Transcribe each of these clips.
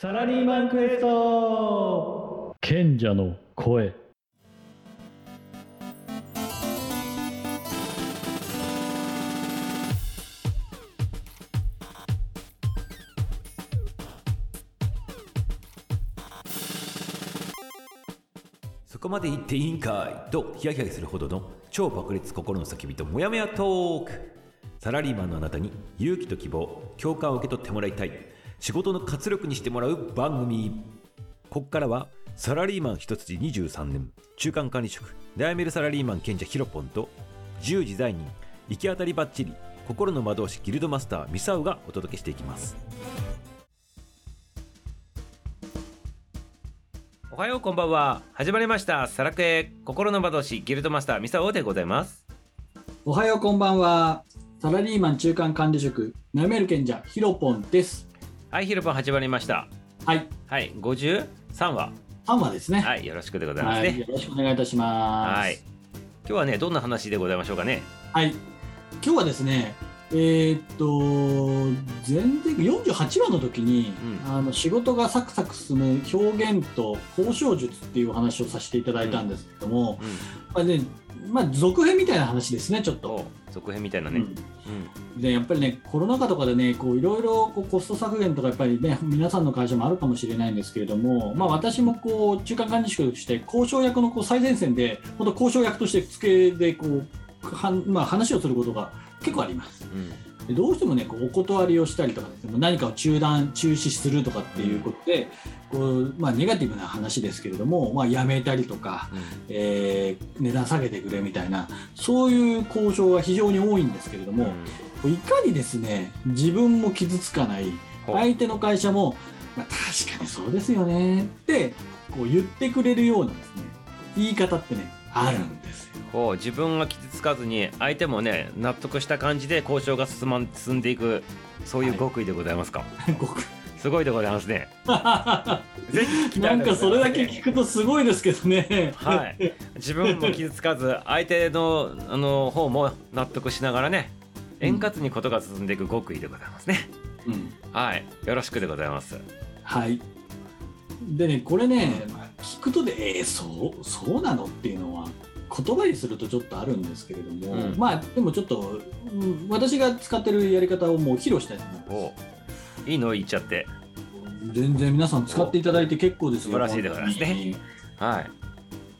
サラリーマンクエスト。賢者の声。そこまで言っていいんかい？とヒヤヒヤするほどの超爆裂心の叫びとモヤモヤトーク。サラリーマンのあなたに勇気と希望共感を受け取ってもらいたい仕事の活力にしてもらう番組。ここからはサラリーマン一筋23年。中間管理職。悩めるサラリーマン賢者ヒロポンと自由自在人行き当たりばっちり心の魔導士ギルドマスターミサウがお届けしていきます。おはようこんばんは。始まりました。サラクエ心の魔導士ギルドマスターミサオでございます。おはようこんばんは。サラリーマン中間管理職、なめる賢者、ヒロポンです。はいヒロポン始まりましたはい。はい53話3話ですね。はいよろしくでございますはい。ねよろしくお願いいたします。はい。今日はねどんな話でございましょうかねはい。今日はですね、えーっと、前前48話の時に、うん。あの仕事がサクサク進む表現と交渉術っていうお話をさせていただいたんですけども、うん。まあね、まあ、続編みたいな話ですね、ちょっと。と続編みたいなね。うん。でやっぱりねコロナ禍とかでねこういろいろこうコスト削減とかやっぱりね皆さんの会社もあるかもしれないんですけれども、まあ、私もこう中間管理職として交渉役のこう最前線で本当交渉役として付けでこうはん、まあ、話をすることが結構あります。うん。でどうしてもねこうお断りをしたりとかですね何かを中断中止するとかっていうことで、こうまあ、ネガティブな話ですけれども、まあ、やめたりとか、えー値段下げてくれみたいなそういう交渉が非常に多いんですけれども、いかにですね自分も傷つかない相手の会社も、まあ、確かにそうですよねってこう言ってくれるようなですね言い方ってねあるんですよ。自分が傷つかずに相手もね納得した感じで交渉が進まん進んでいくそういう極意でございますか、ごくすごいでございますね。ぜひないんかそれだけ聞聞くとすごいですけどね。はい。自分も傷つかず相手のあの方も納得しながらね円滑にことが進んでいく極意でございますね、うん。はい。よろしくでございます。はい。でね、これね、まあ聞くとで、えー、そう、そうなの？っていうのは、言葉にするとちょっとあるんですけれども、うんまあ、でもちょっと、うん私が使ってるやり方をもう披露したいと思います。おいいの言っちゃって全然皆さん使っていただいて結構ですよ。素晴らしいでございますね。はい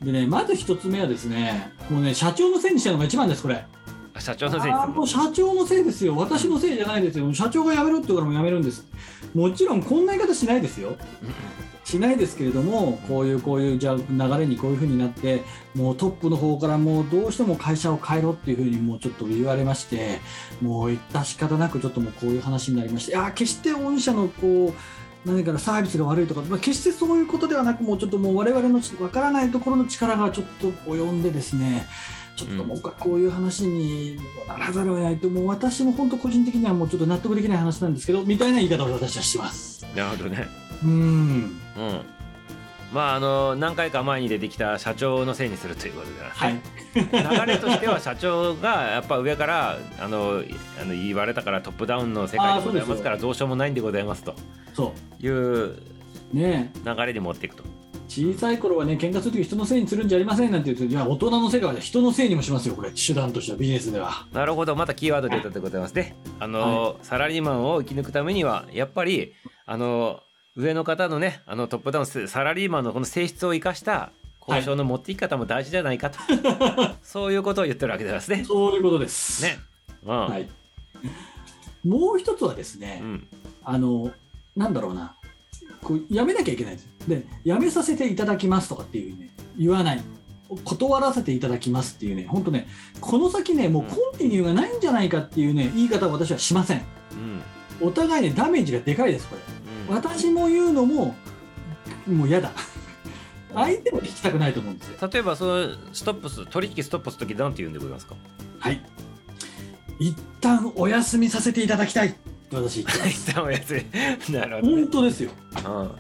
でね、まず一つ目はですね、もうね、社長のせいにしたのが一番です、これ。あ社長のせいもう社長のせいですよ。私のせいじゃないですよ。社長が辞めろって言うからもう辞めるんです。もちろんこんな言い方しないですよ。しないですけれども、こういうこういうじゃあ流れにこういう風になって、もうトップの方からもうどうしても会社を変えろっていう風にもうちょっと言われまして、もう致し方なくちょっともうこういう話になりまして、いやー決して御社のこう何からサービスが悪いとか、まあ、決してそういうことではなく、もうちょっともう我々のわからないところの力がちょっと及んでですね、ちょっともうこういう話にならざるを得ないと、もう私も本当個人的にはもうちょっと納得できない話なんですけど、みたいな言い方を私はします。なるほどねうん。うん。まああの何回か前に出てきた社長のせいにするということで。はい。流れとしては社長がやっぱ上からあのあの言われたからトップダウンの世界でございますからどうしようもないんでございますとそいう。流れに持っていくと。小さい頃はね、喧嘩するとき人のせいにするんじゃありませんなんて言うと、いや、大人の世界は人のせいにもしますよ、これ、手段としては、ビジネスでは。なるほど。またキーワード出たでございますね。あの、サラリーマンを生き抜くためにはやっぱりあの上の方のねあのトップダウンサラリーマンのこの性質を生かした交渉の持っていき方も大事じゃないかと、そういうことを言ってるわけですねそういうことです。ねうん、はい。もう一つはですね、うんあの、なんだろうな、こうやめなきゃいけないんですよ。で、やめさせていただきますとかっていうね、言わない。断らせていただきますっていうね、本当ね、この先ね、もうコンティニューがないんじゃないかっていうね、言い方を私はしません。うんお互いね、ダメージがでかいです、これ。うん私も言うのも、もう嫌だ。相手も聞きたくないと思うんですよ。例えばそのストップす取引ストップするときなんて言うんでございますか？はい。一旦お休みさせていただきたい私。一旦おやすみ なるほど、ね本当ですよ。うん、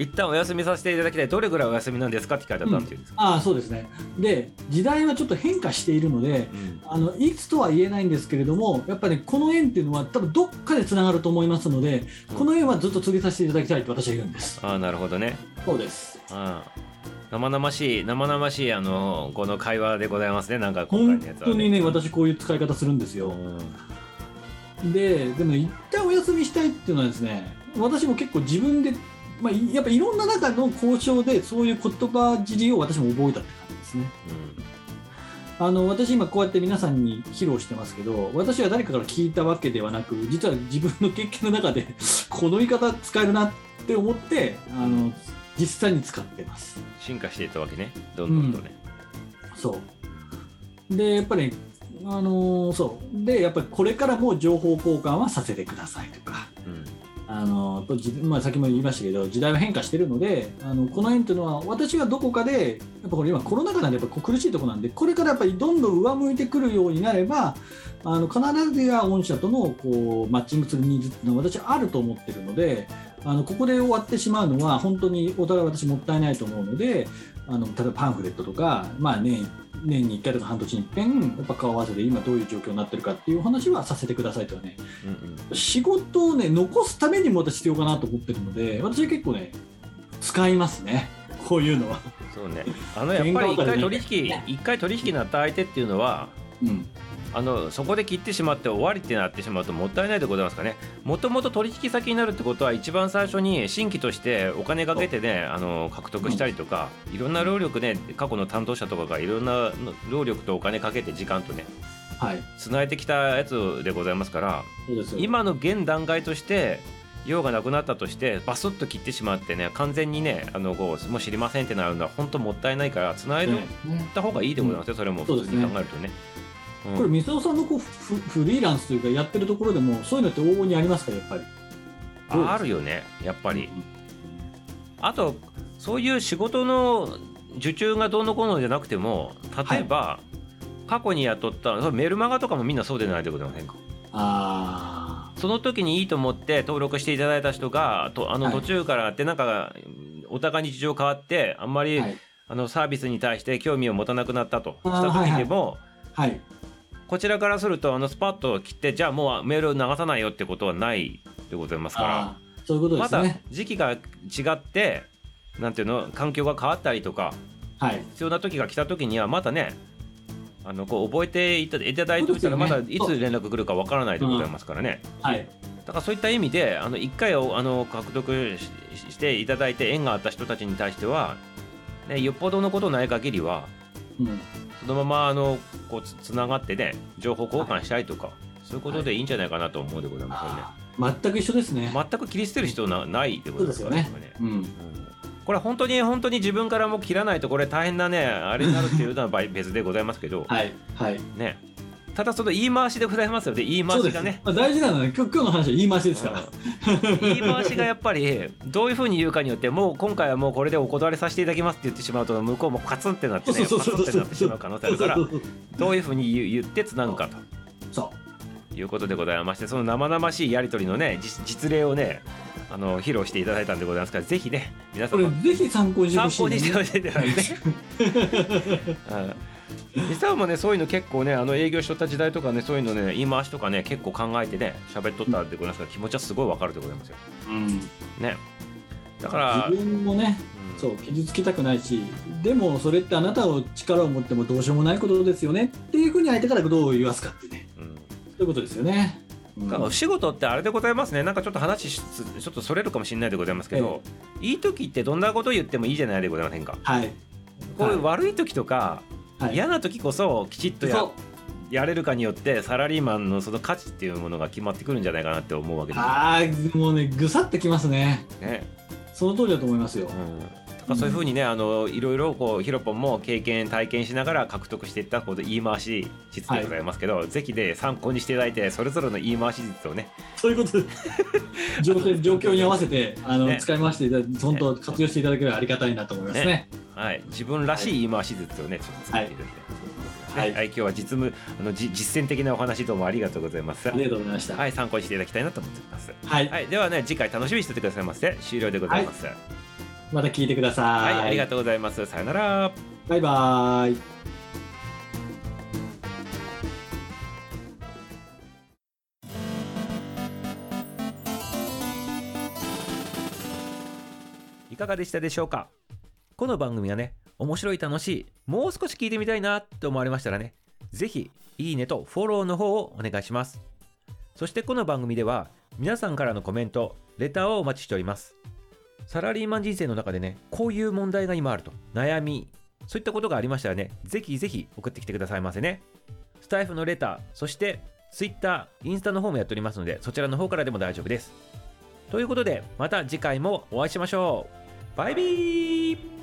一旦お休みさせていただきたい。どれぐらいお休みなんですかって聞かれたんて言うんですか、ああそうですね。で時代はちょっと変化しているのでうん。あのいつとは言えないんですけれどもやっぱり、ね、この縁っていうのは多分どっかでつながると思いますのでこの縁はずっと続けさせていただきたいと私は言うんです。ああなるほどね。そうです。ああ生々しい生々しいあのこの会話でございますね。なんか今回本のやつは当にね私こういう使い方するんですよ。うん。ででも一旦お休みしたいっていうのはですね私も結構自分で、まあ、いやっぱいろんな中の交渉でそういう言葉尻を私も覚えたって感じですね。あの私今こうやって皆さんに披露してますけど私は誰かから聞いたわけではなく実は自分の経験の中で この言い方使えるなって思ってあの実際に使ってます。進化していったわけね。どんどんとね、そう。でやっぱりあのそう。でやっぱりこれからも情報交換はさせてくださいとか。うんあのとじまあ、先も言いましたけど時代は変化してるのであのこの辺というのは私はどこかでやっぱこれ今コロナ禍なんでやっぱ苦しいところなんでこれからやっぱりどんどん上向いてくるようになればあの必ずや御社とのこうマッチングするニーズっていうのは私はあると思ってるのであのここで終わってしまうのは本当にお互い私もったいないと思うのであの例えばパンフレットとか、まあ年年に1回とか半年に一遍やっぱ顔合わせで今どういう状況になってるかっていうお話はさせてくださいとはね。うんうん。仕事をね残すためにも私必要かなと思ってるので私は結構ね使いますね。こういうのは、そうね。あのやっぱり一回取引一回取引になった相手っていうのはうん、あのそこで切ってしまって終わりってなってしまうともったいないでございますかね。もともと取引先になるってことは一番最初に新規としてお金かけてねあの獲得したりとか、いろんな労力ね過去の担当者とかがいろんな労力とお金かけて時間とねはい。つないできたやつでございますから今の現段階として用がなくなったとしてバスッと切ってしまってね完全にねあのこうもう知りませんってなるのは本当もったいないからつないでおった方がいいでございますよ、それも普通に考えるとね。うん。これ水尾さんのこうフフリーランスというかやってるところでもそういうのって往々にありますかやっぱり？ああるよねやっぱり。あとそういう仕事の受注がどうのこうのじゃなくても例えば、過去に雇ったメルマガとかもみんなそうでないでございませんか。あその時にいいと思って登録していただいた人がとあのはい。途中からってなんかお互いに事情変わってあんまり、あはい。あのサービスに対して興味を持たなくなったとした時でも、はいこちらからするとあのスパッと切ってじゃあもうメールを流さないよってことはないでございますから。そういうことでますたね時期が違ってなんていうの環境が変わったりとかはい。必要な時が来た時にはまたねあのこう覚えていたいただいておいたらまだいつ連絡来るかわからないでございますからね、はい。だからそういった意味であの1回をあの獲得ししていただいて縁があった人たちに対しては、ね、よっぽどのことない限りはうん。そのままあのこうつつながってね情報交換したりとか、そういうことでい。いんじゃないかなと思うでございますよね。全く一緒ですね。全く切り捨てる必要なないでございですよね。うん。これ本当に本当に自分からも切らないとこれ大変なねあれになるっていうのは別でございますけど、はい。はい。ねただその言い回しでございますよね言い回しがね。まあ大事なのはね今日の話は言い回しですからうん 言い回しがやっぱりどういうふうに言うかによってもう今回はもうこれでお断りさせていただきますって言ってしまうと向こうもカツンってなってねそうそうそうそうパツンってなってしまう可能性あるからどういうふうに言ってつなぐかとそういうことでございましてその生々しいやり取りのね実実例をねあの披露していただいたんでございますからぜひね皆これ様ぜひ参考にしてほ参しいね考にしてほしいんだよね。はい実はもうねそういうの結構ねあの営業しとった時代とかねそういうのね言い回しとかね結構考えてね喋っとったんでございますから気持ちはすごいわかるでございますよ。うん。ね。だから、自分もねうん。そう傷つきたくないしでもそれってあなたの力を持ってもどうしようもないことですよねっていうふうに相手からどう言わすかってね。うん。そういうことですよね。うん。仕事ってあれでございますね。なんかちょっと話しちょっとそれるかもしれないでございますけど、いい時ってどんなこと言ってもいいじゃないでございませんか。はい、こういう悪い時とか、はい、嫌な時こそきちっとやそやれるかによってサラリーマンのその価値っていうものが決まってくるんじゃないかなって思うわけですよ。ああもうねぐさってきますね。ね。その通りだと思いますよ。うん、そういうふうにね、あのいろいろこうヒロポンも経験体験しながら獲得していったこう言い回し術でございますけど、ぜひね参考にしていただいてそれぞれの言い回し術をね。そういうこと状況に合わせてあの、ね。使い回して本当活用していただければありがたいなと思いますね。ねはい、自分らしい言い回し術をねちょっと作っていただい。て、はい。はい。今日は実務あのじ実践的なお話どうもありがとうございます。ありがとうございました。はい。参考にしていただきたいなと思っています。はい、はい。ではね次回楽しみにしててくださいませ。終了でございます。また聞いてください。はい、ありがとうございます。さよなら。バイバイ。いかがでしたでしょうか？この番組がね、面白い楽しい、もう少し聞いてみたいなと思われましたらね、ぜひ、いいねとフォローの方をお願いします。そしてこの番組では、皆さんからのコメント、レターをお待ちしております。サラリーマン人生の中でね、こういう問題が今あると、悩み、そういったことがありましたらね、ぜひぜひ送ってきてくださいませね。スタイフのレター、そして Twitter、インスタの方もやっておりますので、そちらの方からでも大丈夫です。ということで、また次回もお会いしましょう。バイビー